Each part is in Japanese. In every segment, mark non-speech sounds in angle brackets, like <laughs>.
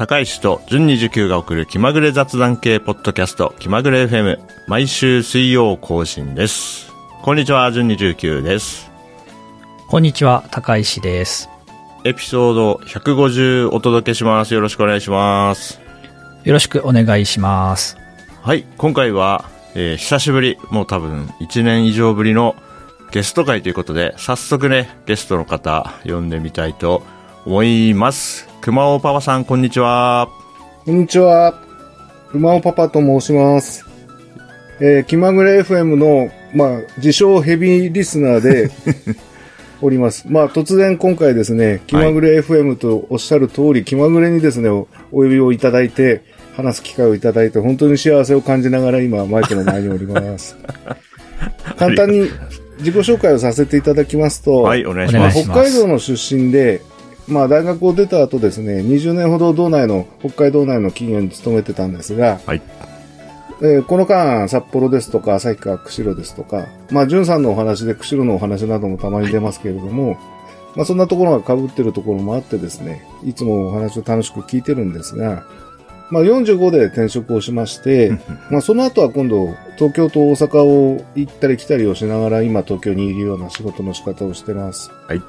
高石と順29が送る気まぐれ雑談系ポッドキャスト気まぐれ FM 毎週水曜更新です。こんにちは、順29です。こんにちは、高石です。エピソード150お届けします。よろしくお願いします。よろしくお願いします。はい、今回は、えー久しぶり、もう多分1年以上ぶりのゲスト会ということで、早速ね、ゲストの方呼んでみたいと思います。熊尾パパさん、こんにちは。こんにちは。馬尾パパと申します。えー、気まぐれ FM の、まあ、自称ヘビーリスナーで <laughs> おります。まあ、突然今回ですね、気まぐれ FM とおっしゃる通り、気まぐれにですね、おお呼びをいただいて、話す機会をいただいて、本当に幸せを感じながら今、マイクの前におります。<laughs> 簡単に自己紹介をさせていただきますと、はい、お。願いします北海道の出身で、まあ大学を出た後ですね、20年ほど道内の、北海道内の企業に勤めてたんですが、はい。えーこの間、札幌ですとか、旭川、釧路ですとか、まあ、淳さんのお話で釧路のお話などもたまに出ますけれども、まあ、そんなところが被ってるところもあってですね、いつもお話を楽しく聞いてるんですが、まあ、45で転職をしまして、まあ、その後は今度、東京と大阪を行ったり来たりをしながら、今東京にいるような仕事の仕方をしてます。はい。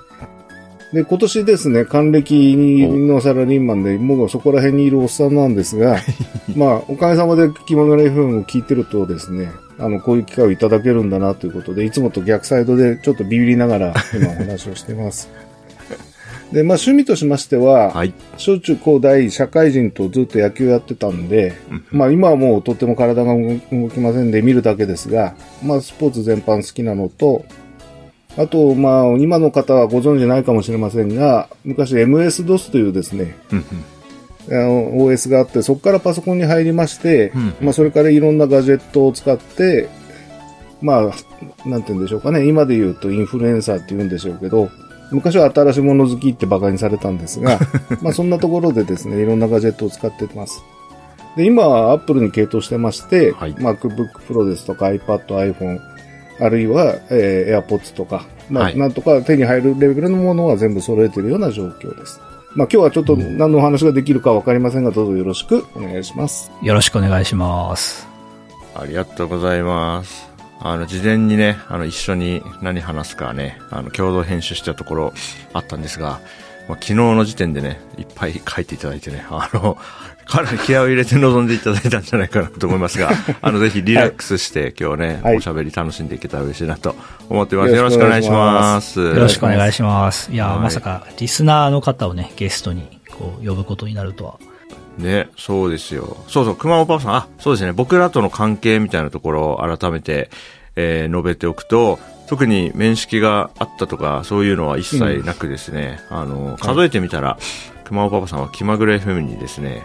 で、今年ですね、還暦のサラリーマンで、もうそこら辺にいるおっさんなんですが、<laughs> まあ、おかげさまで気まぐれ FM を聞いてるとですね、あの、こういう機会をいただけるんだなということで、いつもと逆サイドでちょっとビビりながら今お話をしてます。<laughs> で、まあ趣味としましては、はい。小中高大社会人とずっと野球やってたんで、まあ今はもうとっても体が動きませんで見るだけですが、まあスポーツ全般好きなのと、あと、まあ今の方はご存知ないかもしれませんが、昔 MS-DOS というですね、うんうんあの OS があって、そこからパソコンに入りまして、うんまあそれからいろんなガジェットを使って、まあ、なんて言うんでしょうかね。今で言うとインフルエンサーって言うんでしょうけど、昔は新しいもの好きって馬鹿にされたんですが、<laughs> まあそんなところでですね、いろんなガジェットを使ってます。で、今は Apple に系統してまして、はい MacBook Pro ですとか iPad、iPhone、あるいは、えー AirPods とか、まあ、はいなんとか手に入るレベルのものは全部揃えているような状況です。まあ今日はちょっと何のお話ができるかわかりませんが、どうぞよろしくお願いします。よろしくお願いします。ありがとうございます。あの、事前にね、あの、一緒に何話すかね、あの、共同編集したところあったんですが、まあ、昨日の時点でね、いっぱい書いていただいてね、あの、かなり気合を入れて臨んでいただいたんじゃないかなと思いますが、<laughs> あの、ぜひリラックスして、今日ね、はいおしゃべり楽しんでいけたら嬉しいなと思ってます。よろしくお願いします。よろしくお願いします。いやー、はいまさか、リスナーの方をね、ゲストに、こう、呼ぶことになるとは。ね、そうですよ。そうそう、熊本パパさん、あ、そうですね、僕らとの関係みたいなところを改めて、えー述べておくと、特に面識があったとか、そういうのは一切なくですね、あの、数えてみたら、熊本パパさんは気まぐれ FM にですね、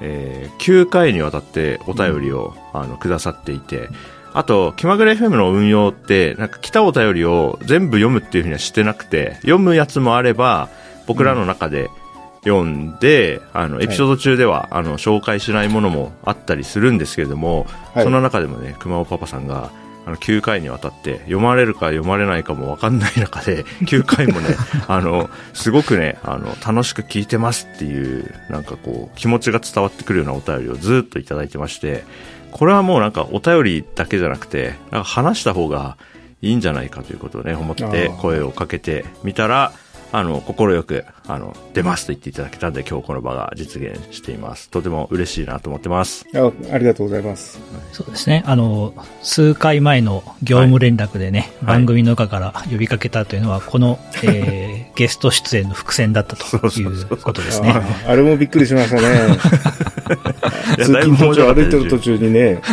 えー9回にわたってお便りを、あの、くださっていて、あと、気まぐれ FM の運用って、なんか来たお便りを全部読むっていうふうにはしてなくて、読むやつもあれば、僕らの中で読んで、あの、エピソード中では、あの、紹介しないものもあったりするんですけれども、はい。その中でもね、熊尾パパさんが、あの、9回にわたって、読まれるか読まれないかもわかんない中で、<laughs> 9回もね、あの、すごくね、あの、楽しく聞いてますっていう、なんかこう、気持ちが伝わってくるようなお便りをずっといただいてまして、これはもうなんかお便りだけじゃなくて、なんか話した方がいいんじゃないかということをね、思って声をかけてみたら、あの、心よく、あの、出ますと言っていただけたんで、今日この場が実現しています。とても嬉しいなと思ってます。あありがとうございます。そうですね。あの、数回前の業務連絡でね、はい番組の中から呼びかけたというのは、この、えー、<laughs> ゲスト出演の伏線だったということですね。ああれもびっくりしましたね。<laughs> 通勤途中歩いてる途中にね、<laughs>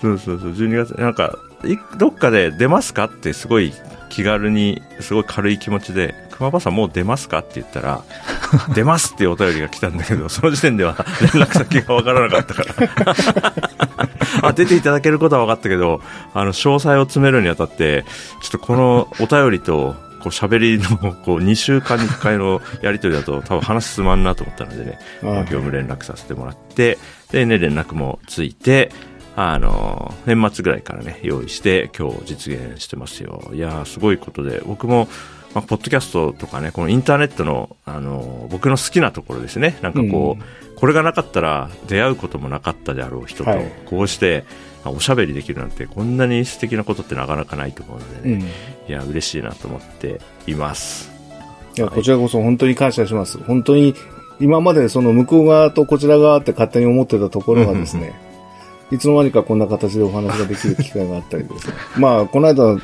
そうそうそう、12月、なんか、いどっかで出ますかってすごい気軽に、すごい軽い気持ちで、熊場さんもう出ますかって言ったら、<laughs> 出ますっていうお便りが来たんだけど、その時点では <laughs> 連絡先がわからなかったから。あ、出ていただけることは分かったけど、あの、詳細を詰めるにあたって、ちょっとこのお便りと、こう喋りの、こう、2週間に1回のやりとりだと、多分話進まんなと思ったのでね、業務連絡させてもらって、でね、連絡もついて、あの、年末ぐらいからね、用意して、今日実現してますよ。いやー、すごいことで、僕も、まあ、ポッドキャストとかね、このインターネットの、あの、僕の好きなところですね。なんかこう、うんこれがなかったら出会うこともなかったであろう人とはい、こうして、まあおしゃべりできるなんて、こんなに素敵なことってなかなかないと思うのでね、うん。いや、嬉しいなと思っています。いや、こちらこそ本当に感謝します。本当に、今までその向こう側とこちら側って勝手に思ってたところがですね、いつの間にかこんな形でお話ができる機会があったりですね。<laughs> まあ、この間、お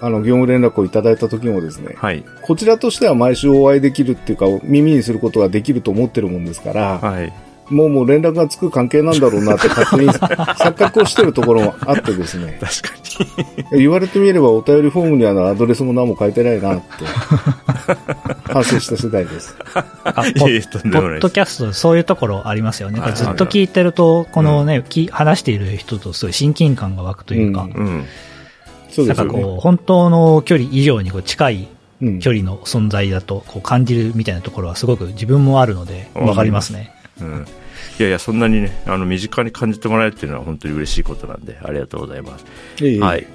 あの、業務連絡をいただいた時もですね、はい。こちらとしては毎週お会いできるっていうか、耳にすることができると思ってるもんですから、はい。もうもう連絡がつく関係なんだろうなって勝手に <laughs> 錯覚をしてるところもあってですね、確か言われてみればお便りフォームにはアドレスも何も書いてないなって、<laughs> 反省した次第です。あに。ポ。ッドキャスト、そういうところありますよね。はいずっと聞いてると、このね、き話している人とすごい親近感が湧くというか、うんうん。そうですよね。なんかこう、本当の距離以上にこう近いうん距離の存在だとこう感じるみたいなところはすごく自分もあるので、わかりますね。うん。いやいや、そんなにね、あの、身近に感じてもらえるっていうのは本当に嬉しいことなんで、ありがとうございます。いえいえはい。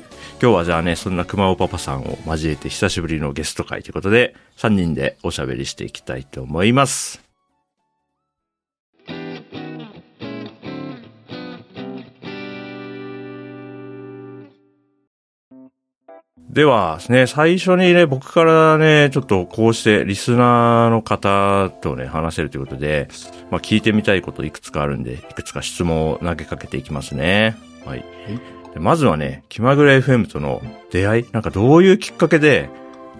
今日はじゃあね、そんな熊尾パパさんを交えて久しぶりのゲスト会ということで、3人でおしゃべりしていきたいと思います。ではですね、最初にね、僕からね、ちょっとこうしてリスナーの方とね、話せるということで、まあ聞いてみたいこといくつかあるんで、いくつか質問を投げかけていきますね。はい。でまずはね、気まぐれ FM との出会いなんかどういうきっかけで、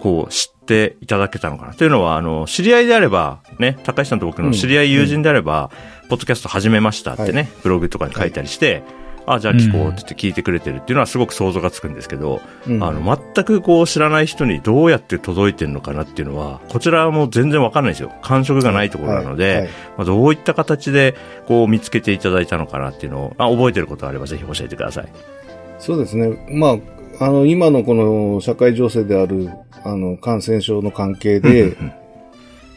こう、知っていただけたのかな。というのは、あの、知り合いであれば、ね、高橋さんと僕の知り合い友人であれば、ポッドキャスト始めましたってね、はブログとかに書いたりして、あ、じゃあ聞こうって言って聞いてくれてるっていうのはすごく想像がつくんですけど、うんあの、全くこう知らない人にどうやって届いてるのかなっていうのは、こちらはもう全然わかんないですよ。感触がないところなので、はいはいまあ、どういった形でこう見つけていただいたのかなっていうのを、あ覚えてることがあればぜひ教えてください。そうですね。まあ、あの、今のこの社会情勢である、あの、感染症の関係で、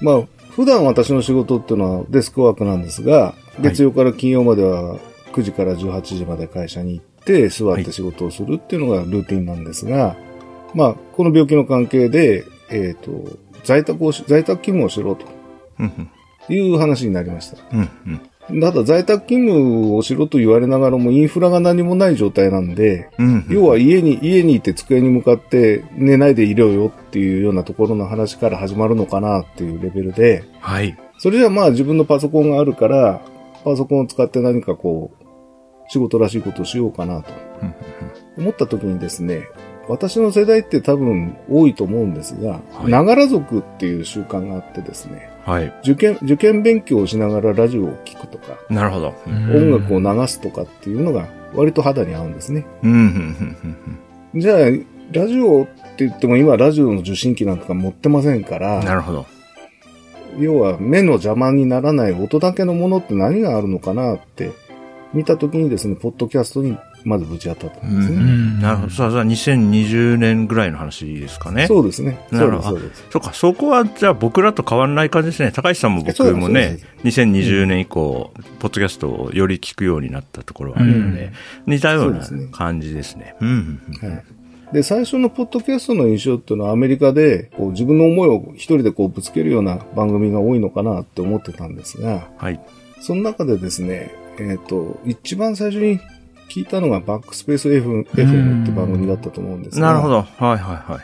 まあ、普段私の仕事っていうのはデスクワークなんですが、月曜から金曜までは9時から18時まで会社に行って座って仕事をするっていうのがルーティンなんですが、まあ、この病気の関係で、えっ、と、在宅をし、在宅勤務をしろとうんいう話になりました。うんうん。ただ在宅勤務をしろと言われながらもインフラが何もない状態なんで、うん。要は家に、家にいて机に向かって寝ないでいろよっていうようなところの話から始まるのかなっていうレベルで、はい。それじゃあまあ自分のパソコンがあるから、パソコンを使って何かこう、仕事らしいことをしようかなとうん思った時にですね、私の世代って多分多いと思うんですが、はいながら族っていう習慣があってですね、はい。受験、受験勉強をしながらラジオを聞くとか、なるほど。うん音楽を流すとかっていうのが割と肌に合うんですね。じゃあ、ラジオって言っても今ラジオの受信機なんか持ってませんかうんなら、るほど。要は目の邪魔にならない音だけのものって何があるのかなって見たときにですね、ポッドキャストにまずぶち当たったんですうね。んなるほど。さあ、さあ、2020年ぐらいの話ですかね。そうですね。なるほどそうです。そうか、そこは、じゃあ僕らと変わらない感じですね。高橋さんも僕もねです、2020年以降、ポッドキャストをより聞くようになったところはあるので、似たようなそうですね感じですね。うんうんうんはい。で、最初のポッドキャストの印象っていうのはアメリカでこう自分の思いを一人でこうぶつけるような番組が多いのかなって思ってたんですが、はい。その中でですね、えっ、と、一番最初に聞いたのがバックスペース FM, FM って番組だったと思うんですが、なるほど。はいはいは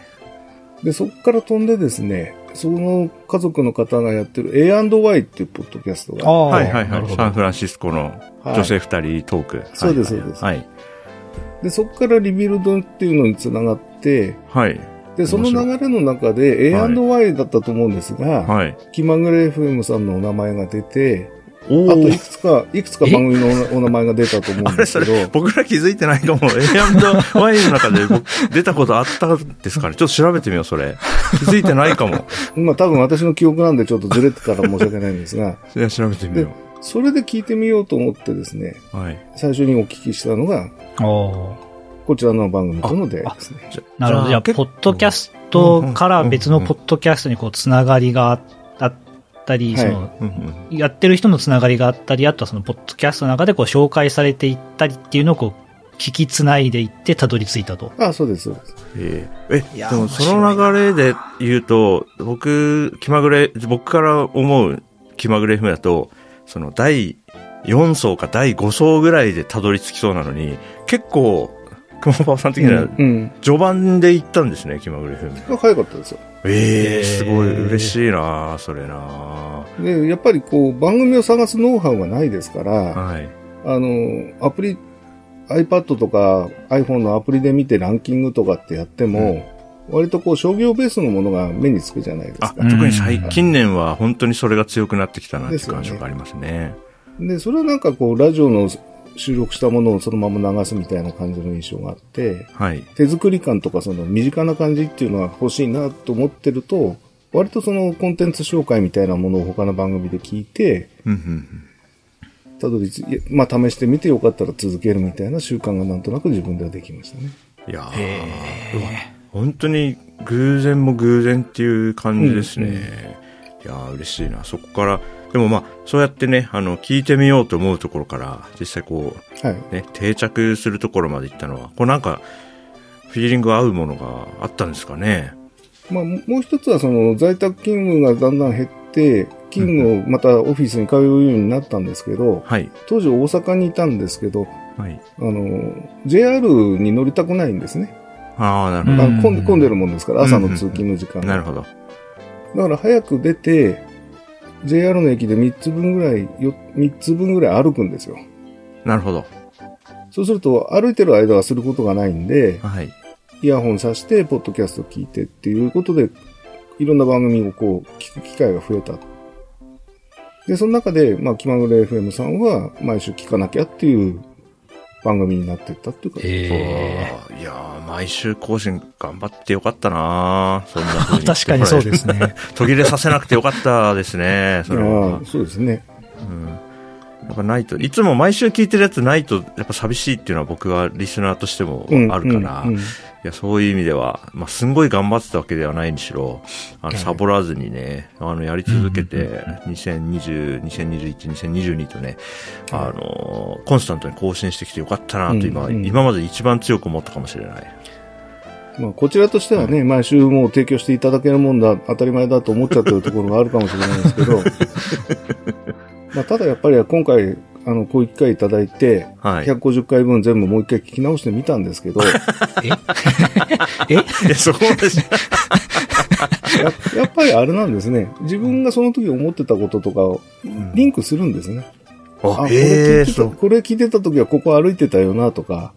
い。で、そこから飛んでですね、その家族の方がやってる A&Y っていうポッドキャストが、ああ、はいはいはい。サンフランシスコの女性二人トーク。そうですはいはいそうですはい。で、そこからリビルドっていうのにつながって、はい。で、その流れの中ではい A&Y だったと思うんですが、はい。気まぐれ FM さんのお名前が出て、おあといくー。つか、いくつか番組のおお名前が出たと思うんですけど、僕ら気づいてないかも。<laughs> A&Y の中で僕出たことあったんですかねちょっと調べてみよう、それ。気づいてないかも。<laughs> まあ多分私の記憶なんでちょっとずれてたら申し訳ないんですが、いや、調べてみよそれで聞いてみようと思ってですね、う。はい。最初にお聞きしたのが、こちらの番組との出会いですね。なるほど。じゃあ、ポッドキャストから別のポッドキャストにこう、つながりがあったり、はいその、うんうんやってる人のつながりがあったり、あとはその、ポッドキャストの中でこう、紹介されていったりっていうのをこう、聞きつないでいってたどり着いたと。あ、そうです、そうです。ええでもその流れで言うと、僕、気まぐれ、僕から思う気まぐれ FM だと、その第4層か第5層ぐらいでたどり着きそうなのに、結構、熊本さん的にはうん。序盤で行ったんですね、気まぐれ FM。うん。早かったですよ。ええへーすごい嬉しいなそれなで、やっぱりこう、番組を探すノウハウがないですから、はい。あの、アプリ、iPad とか iPhone のアプリで見てランキングとかってやっても、割とこう商業ベースのものが目につくじゃないですあ、か。特に最近年は本当にそれが強くなってきたなっていう感触がありますね。で、それはなんかこう、ラジオの収録したものをそのまま流すみたいな感じの印象があって、はい。手作り感とかその身近な感じっていうのは欲しいなと思ってると、割とそのコンテンツ紹介みたいなものを他の番組で聞いて、たどりまあ試してみてよかったら続けるみたいな習慣がなんとなく自分ではできましたね。いやー本当に偶然も偶然っていう感じですね。うんうんいやー嬉しいな。そこから、でもまあ、そうやってね、あの、聞いてみようと思うところから、実際こはい。う、ね、定着するところまで行ったのは、こうなんか、フィーリング合うものがあったんですかね？まあ、もう一つはその在宅勤務がだんだん減って、勤務をまたオフィスに通うようになったんですけど、はい。当時大阪にいたんですけど、はい。あの、JR に乗りたくないんですね。ああ、なるほうんど。混んでるもんですから、朝の通勤の時間がなるほど。だから早く出て、JR の駅で3つ分ぐらい、よ3つ分ぐらい歩くんですよ。なるほど。そうすると、歩いてる間はすることがないんで、はい。イヤホンさして、ポッドキャスト聞いてっていうことで、いろんな番組をこう、聞く機会が増えた。で、その中で、まあ、気まぐれ FM さんは、毎週聞かなきゃっていう番組になっていったっていうか、えそういやー毎週更新頑張ってよかったなそんな <laughs> 確かにそうですね。<laughs> 途切れさせなくてよかったですね。それは。そうですね。うん。やっぱないと、いつも毎週聞いてるやつないと、やっぱ寂しいっていうのは僕はリスナーとしてもうんあるから、うんうん。いや、そういう意味では、まあ、すんごい頑張ってたわけではないにしろ、あの、はいサボらずにね、あの、やり続けて、2020、2021、2022とね、あの、コンスタントに更新してきてよかったなと今、うんうん。今まで一番強く思ったかもしれない。まあ、こちらとしてはね、毎週もう提供していただけるもんだ、当たり前だと思っちゃってるところがあるかもしれないですけど、<laughs> まあ、ただやっぱり今回、あの、こういう機会いただいて、はい。い150回分全部もう一回聞き直してみたんですけど、<laughs> え？<laughs> え？<laughs> や、そこまでしややっぱりあれなんですね。自分がその時思ってたこととかをリンクするんですね。あ、あ、これへえ、聞いてた、そう。これ聞いてた時はここ歩いてたよなとか。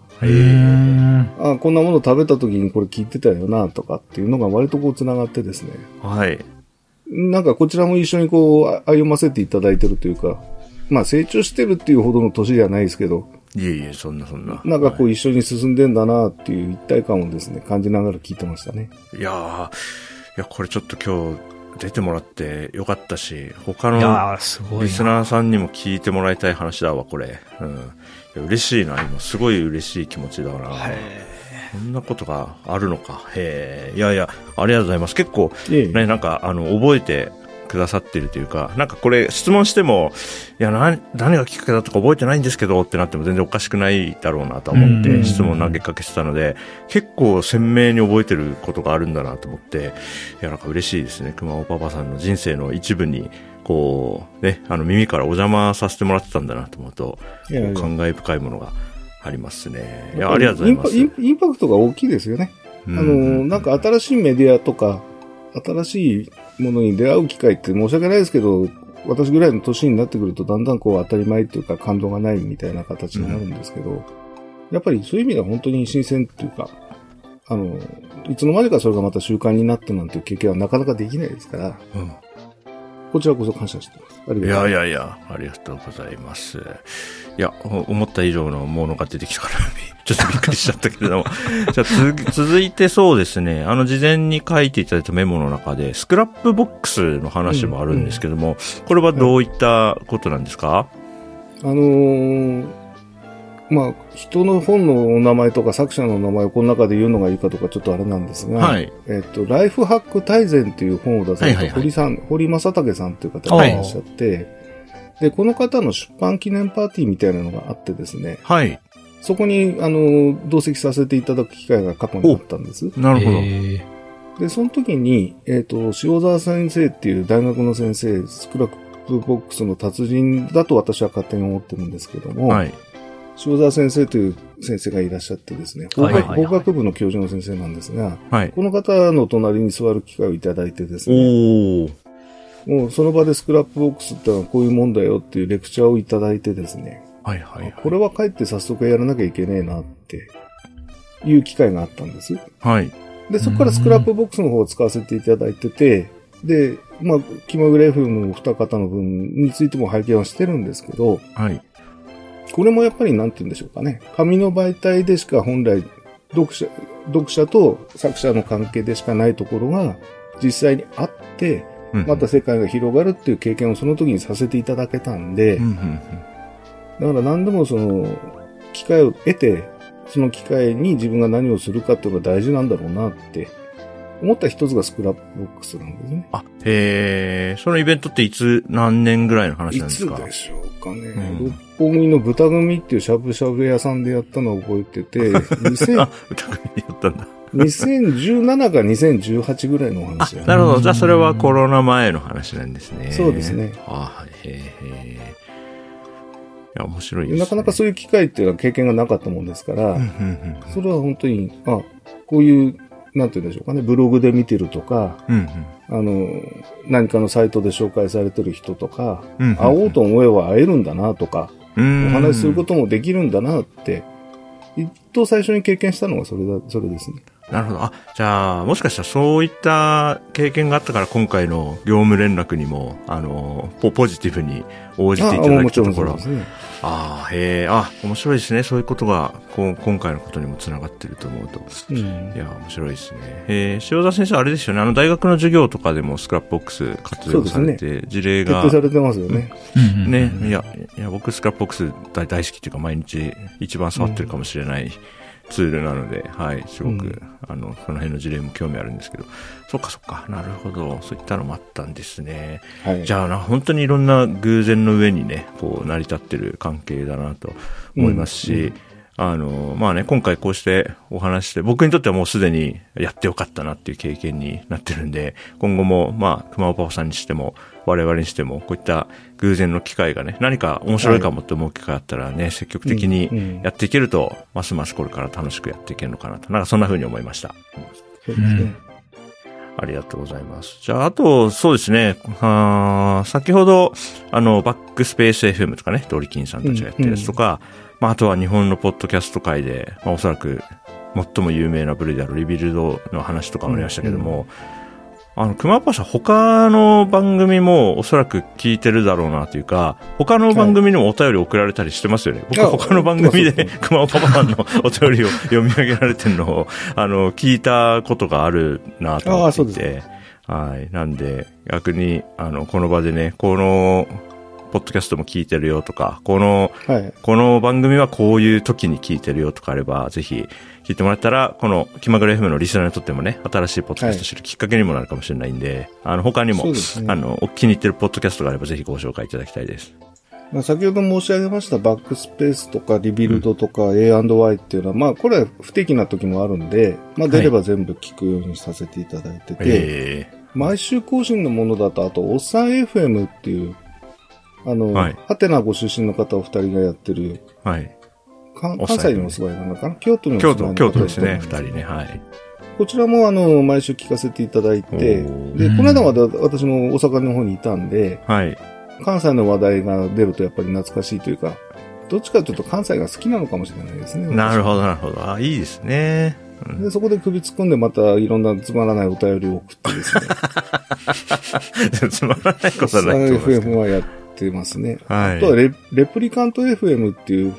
あ、こんなもの食べた時にこれ聞いてたよなとかっていうのが割とこう繋がってですね。はい。なんかこちらも一緒にこうあ歩ませていただいてるというか、まあ成長してるっていうほどの年ではないですけど、いえいえ、そんなそんな。なんかこはう一緒に進んでんだなっていう一体感をですね、感じながら聞いてましたね。い、いやー、いや、これちょっと今日出てもらってよかったし、他のいやー、すごいリスな。ナーさんにも聞いてもらいたい話だわ、これ。うん。いや嬉しいな、今。すごい嬉しい気持ちだな。こんなことがあるのか。へえ。いやいや、ありがとうございます。結構、ね、なんか、あの、覚えてくださってるというか、なんかこれ質問しても、いや、な、何がきっかけだとか覚えてないんですけどってなっても全然おかしくないだろうなと思っうんて質問投げかけてたので、結構鮮明に覚えてることがあるんだなと思って、いや、なんか嬉しいですね。熊尾パパさんの人生の一部に、こう、ね、あの耳からお邪魔させてもらってたんだなと思うと、感慨深いものがありますね。いや、ありがとうございます。インパインインパクトが大きいですよね。ああの、なんか新しいメディアとか、新しいものに出会う機会って申し訳ないですけど、私ぐらいの年になってくるとだんだんこう当たり前っていうか感動がないみたいな形になるんですけど、やっぱりそういう意味では本当に新鮮っていうか、あの、いつの間にかそれがまた習慣になってなんていう経験はなかなかできないですから、うんこちらこそ感謝してます。ありいがとうやいやいや、ありがとうございます。いや、お思った以上のものが出てきたから、<laughs> ちょっとびっくりしちゃったけれども。<laughs> じゃあ続続いてそうですね、あの事前に書いていただいたメモの中で、スクラップボックスの話もあるんですけども、これはどういったことなんですか、あのーまあ、人の本のお名前とか作者の名前をこの中で言うのがいいかとかちょっとあれなんですが、はいえっと、ライフハック大全っていう本を出された堀さん、堀正武さんっていう方がいらっしゃって、で、この方の出版記念パーティーみたいなのがあってですね、はい。そこに、あの、同席させていただく機会が過去にあったんです。なるほど。えで、その時に、えっ、と、塩沢先生っていう大学の先生、スクラップボックスの達人だと私は勝手に思ってるんですけども、はい。塩沢先生という先生がいらっしゃってですね、法学,、はいはいはい法学部の教授の先生なんですが、はい。この方の隣に座る機会をいただいてですね。もうその場で Scrapbox ってのはこういうもんだよっていうレクチャーをいただいてですね、はいはいはい。これは帰って早速やらなきゃいけねえなっていう機会があったんです。はい。で、そこから Scrapbox の方を使わせていただいてて、で、まあ、気まぐれ FM の二方の分についても拝見はしてるんですけど、はい。これもやっぱりなんて言うんでしょうかね。紙の媒体でしか本来読者、読者と作者の関係でしかないところが実際にあって、うんまた世界が広がるっていう経験をその時にさせていただけたんで、うんうんだから何でもその、機会を得て、その機会に自分が何をするかっていうのが大事なんだろうなって、思った一つがスクラップボックスなんですね。あ、へえ、そのイベントっていつ、何年ぐらいの話いなんですか？つでしょうかね。うん六本木の豚組っていうしゃぶしゃぶ屋さんでやったのを覚えてて、<laughs> 2000あ、歌組やったんだ。2017か2018ぐらいのお話だねなるほど。じゃあそれはコロナ前の話なんですね。そうですねはい。へえ。いや、面白いです、ね。なかなかそういう機会っていうのは経験がなかったもんですから、それは本当に、あ、こういう、なんて言うんでしょうかね、ブログで見てるとか、うんあの、何かのサイトで紹介されてる人とか、うん。会おうと思えば会えるんだなとか、うん。お話しすることもできるんだなって、一等最初に経験したのがそれだ、それですね。なるほど。あ、じゃあ、もしかしたらそういった経験があったから今回の業務連絡にも、あの、ポポジティブに応じていただもちろけたところ。ああ、へえ、あ、面白いですね。そういうことが、こう今回のことにもつながってると思うと。うんいや、面白いですね。えー、塩田先生、あれですよね。あの、大学の授業とかでもスクラップボックス活用されて、事例が徹底、されてますよね。うんうんね、いや、いや、僕 Scrapbox 大大好きっていうか、毎日一番触ってるかもしれないツールなので、はい、すごく、うん。あの、その辺の事例も興味あるんですけど、そっかそっか、なるほど、そういったのもあったんですね。はい。じゃあな、本当にいろんな偶然の上にね、こう、成り立ってる関係だなと思いますし、うんうん。あの、まあね、今回こうしてお話しして、僕にとってはもうすでにやってよかったなっていう経験になってるんで、今後も、まあ、くまおパパさんにしても、我々にしても、こういった偶然の機会がね、何か面白いかもって思う機会あったらね、積極的にうんうんやっていけると、ますますこれから楽しくやっていけるのかなと、なんかそんな風に思いました。そうですね。ありがとうございます。じゃあ、あと、そうですね。あー先ほど、あの、バックスペース FM とかね、ドリキンさんたちがやってるやつとか、まあ、あとは日本のポッドキャスト界で、まあ、おそらく、最も有名な部類であるリビルドの話とかもありましたけども、あの、熊パ社他の番組もおそらく聞いてるだろうなというか、他の番組にもお便り送られたりしてますよね。僕はあ他の番組で熊尾パパさんのお便りを読み上げられてるのを、<laughs> あの、聞いたことがあるなと思っていあそうて、はい。なんで、逆に、あの、この場でね、この、ポッドキャストも聞いてるよとか、この、はい。この番組はこういう時に聞いてるよとかあれば、ぜひ聞いてもらったら、この気まぐれ FM のリスナーにとってもね、新しいポッドキャスト知るきっかけにもなるかもしれないんで、あの、他にも、ねあの、お気に入ってるポッドキャストがあればぜひご紹介いただきたいです。まあ、先ほど申し上げましたバックスペースとかリビルドとか A&Y っていうのは、まあこれは不適な時もあるんで、まあ出れば全部聞くようにさせていただいてて、え毎週更新のものだと、あと、おっさん FM っていう、あの、はいハテナご出身の方お二人がやってる、ー、はい。関西にもお住まいなのかな？京都にもお京都、京都ですね、二人ね、はい。こちらもあの、毎週聞かせていただいて、おで、ーこの間まで私も大阪の方にいたんで、はい。関西の話題が出るとやっぱり懐かしいというか、どっちかというと関西が好きなのかもしれないですね。なるほど、なるほど。あ、いいですね。うんで、そこで首突っ込んでまたいろんなつまらないお便りを送ってですね。<laughs> つまらないことはないと思いますけ FM はやってますね。はいあとはレレプリカント FM っていう、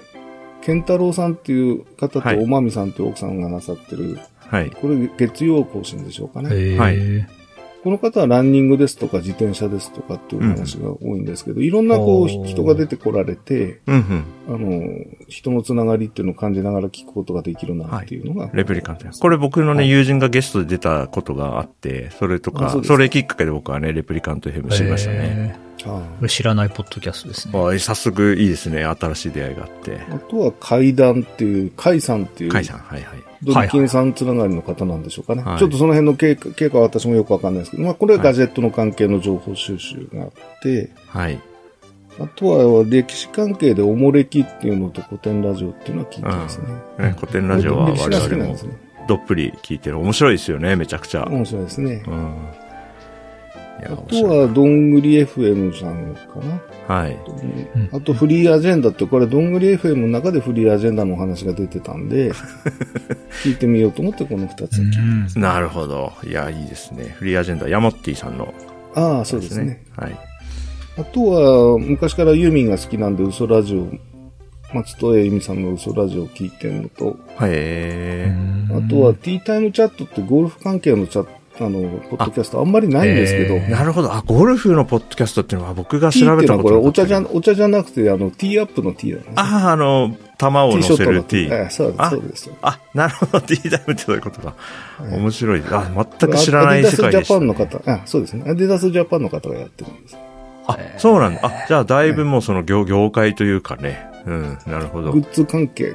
ケンタロウさんっていう方はいとおまみさんという奥さんがなさってる、ど。はい。これ月曜更新でしょうかね。はいこの方はランニングですとか自転車ですとかっていう話が多いんですけど、いろんなこう人が出てこられて、うんうん。あの、人のつながりっていうのを感じながら聞くことができるなっていうのが。レプリカント。これ僕のね、はい友人がゲストで出たことがあって、それとか、それきっかけで僕はね、レプリカント FM 知りましたね。あ知らないポッドキャストですね。あ早速いいですね。新しい出会いがあって。あとは階段っていう、階さんっていう、カイさん、はいはい。ドリキンさんつながりの方なんでしょうかね。はいちょっとその辺の経過経過は私もよくわかんないですけど、まあこれはガジェットの関係の情報収集があって、はい。あとは歴史関係でおもれきっていうのと古典ラジオっていうのは聞いてますね。ね古典ラジオは我々も。どっぷり聞いてる。面白いですよね、めちゃくちゃ。面白いですねう。ん。あと。は、どんぐり FM さんかな。はい。うんあと、フリーアジェンダって、これ、どんぐり FM の中でフリーアジェンダのお話が出てたんで、聞いてみようと思って、この二つを聞いてます。うんなるほど。いや、いいですね。フリーアジェンダ、ヤモッティさんのああ、そうですね。。はい。あとは、昔からユーミンが好きなんで、嘘ラジオ、松任谷由実さんの嘘ラジオを聞いてるのと、はい。えーあとは、ティータイムチャットってゴルフ関係のチャット、あの、ポッドキャストあんまりないんですけど、えーなるほど。あ、ゴルフのポッドキャストっていうのは僕が調べたことお茶じゃ、お茶じゃなくて、あの、ティーアップのティーなんですね。たああ、あの、玉をティー乗せるショットの T。ええそうあそうです。あ、なるほど。T タイムってそういうことだ。い面白い。あ、全く知らない世界でしたアディダスジャパンの方、あ、そうですね。アディダスジャパンの方がやってるんです。あ、そうなんだ。あ、じゃあだいぶもうその業業界というかね。うん、なるほどグ。ッズ関係。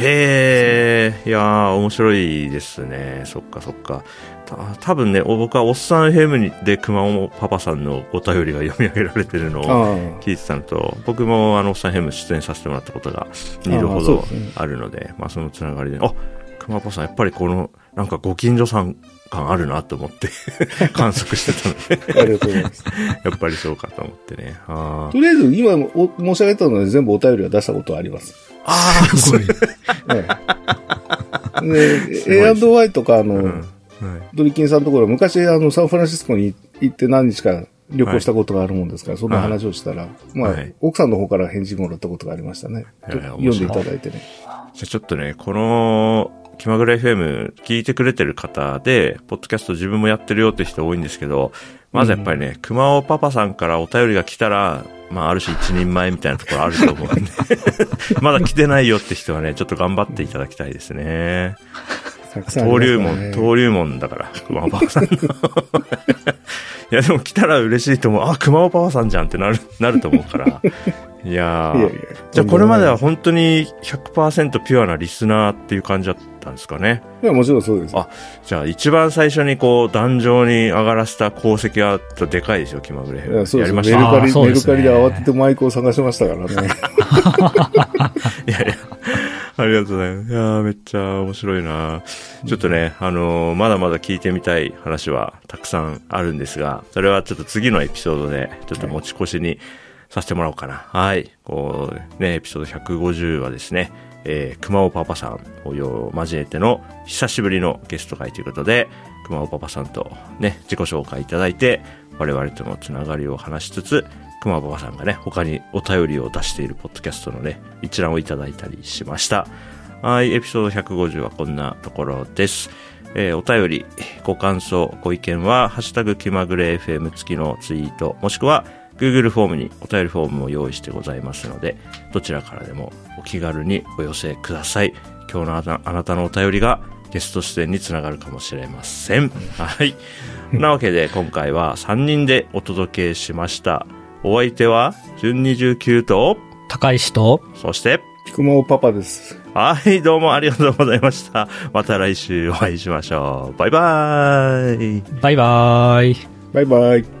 へえ、いやー、面白いですね。そっかそっか。た多分ね、お僕はおっさんヘムにで熊本パパさんのお便りが読み上げられてるのを。聞いてたのと、僕もあのおっさんヘム出演させてもらったことが2度ほどああそうであるので、まあそのつながりで、あ、熊パパさんやっぱりこの、なんかご近所さん感あるなと思って <laughs> 観測してたので、ありがとうございます。<laughs> やっぱりそうかと思ってね。とりあえず、今お申し上げたので全部お便りは出したことはあります。あー、すごい。<laughs> ええで、A&Y とか、あの、うん。はいドリキンさんのところ、昔、あの、サンフランシスコに行って何日か旅行したことがあるもんですから、そんな話をしたら、まあ、はい奥さんの方から返事もらったことがありましたね。読んでいただいてね。じゃあちょっとね、この、気まぐれ FM 聞いてくれてる方で、ポッドキャスト自分もやってるよって人多いんですけど、まずやっぱりね、熊尾パパさんからお便りが来たら、まあある種一人前みたいなところあると思うんで、<laughs> まだ来てないよって人はね、ちょっと頑張っていただきたいですね。登竜門、登竜門だから、熊尾パパさんの。<laughs> いや、でも来たら嬉しいと思う。あ、熊尾パパさんじゃんってなる、なると思うから。いやーいやいやじゃあこれまでは本当に100%ピュアなリスナーっていう感じだったんですかね。いや、もちろんそうです。あじゃあ一番最初にこう、壇上に上がらせた功績はでかいですよ、気まぐれ。いやそうですやりましたね。メルカリ、ねメルカリで慌ててマイクを探しましたからね。<laughs> いやいや、ありがとうございます。いやーめっちゃ面白いなちょっとね、あのーまだまだ聞いてみたい話はたくさんあるんですが、それはちょっと次のエピソードで、ちょっと持ち越しにさせてもらおうかな。はい。こう、ね、エピソード150はですね、えー、熊尾パパさんを交えての久しぶりのゲスト会ということで、熊尾パパさんとね、自己紹介いただいて、我々とのつながりを話しつつ、熊尾パパさんがね、他にお便りを出しているポッドキャストのね、一覧をいただいたりしました。はい、エピソード150はこんなところです。えーお便り、ご感想、ご意見は、ハッシュタグ気まぐれ FM 付きのツイート、もしくは、Google フォームにお便りフォームを用意してございますので、どちらからでもお気軽にお寄せください。今日のあなあなたのお便りがゲスト出演につながるかもしれません。はい。なわけで今回は3人でお届けしました。お相手は、順29と、高石と、そして、熊尾パパです。はい、どうもありがとうございました。また来週お会いしましょう。バイバーイ。バイバーイ。バイバイ。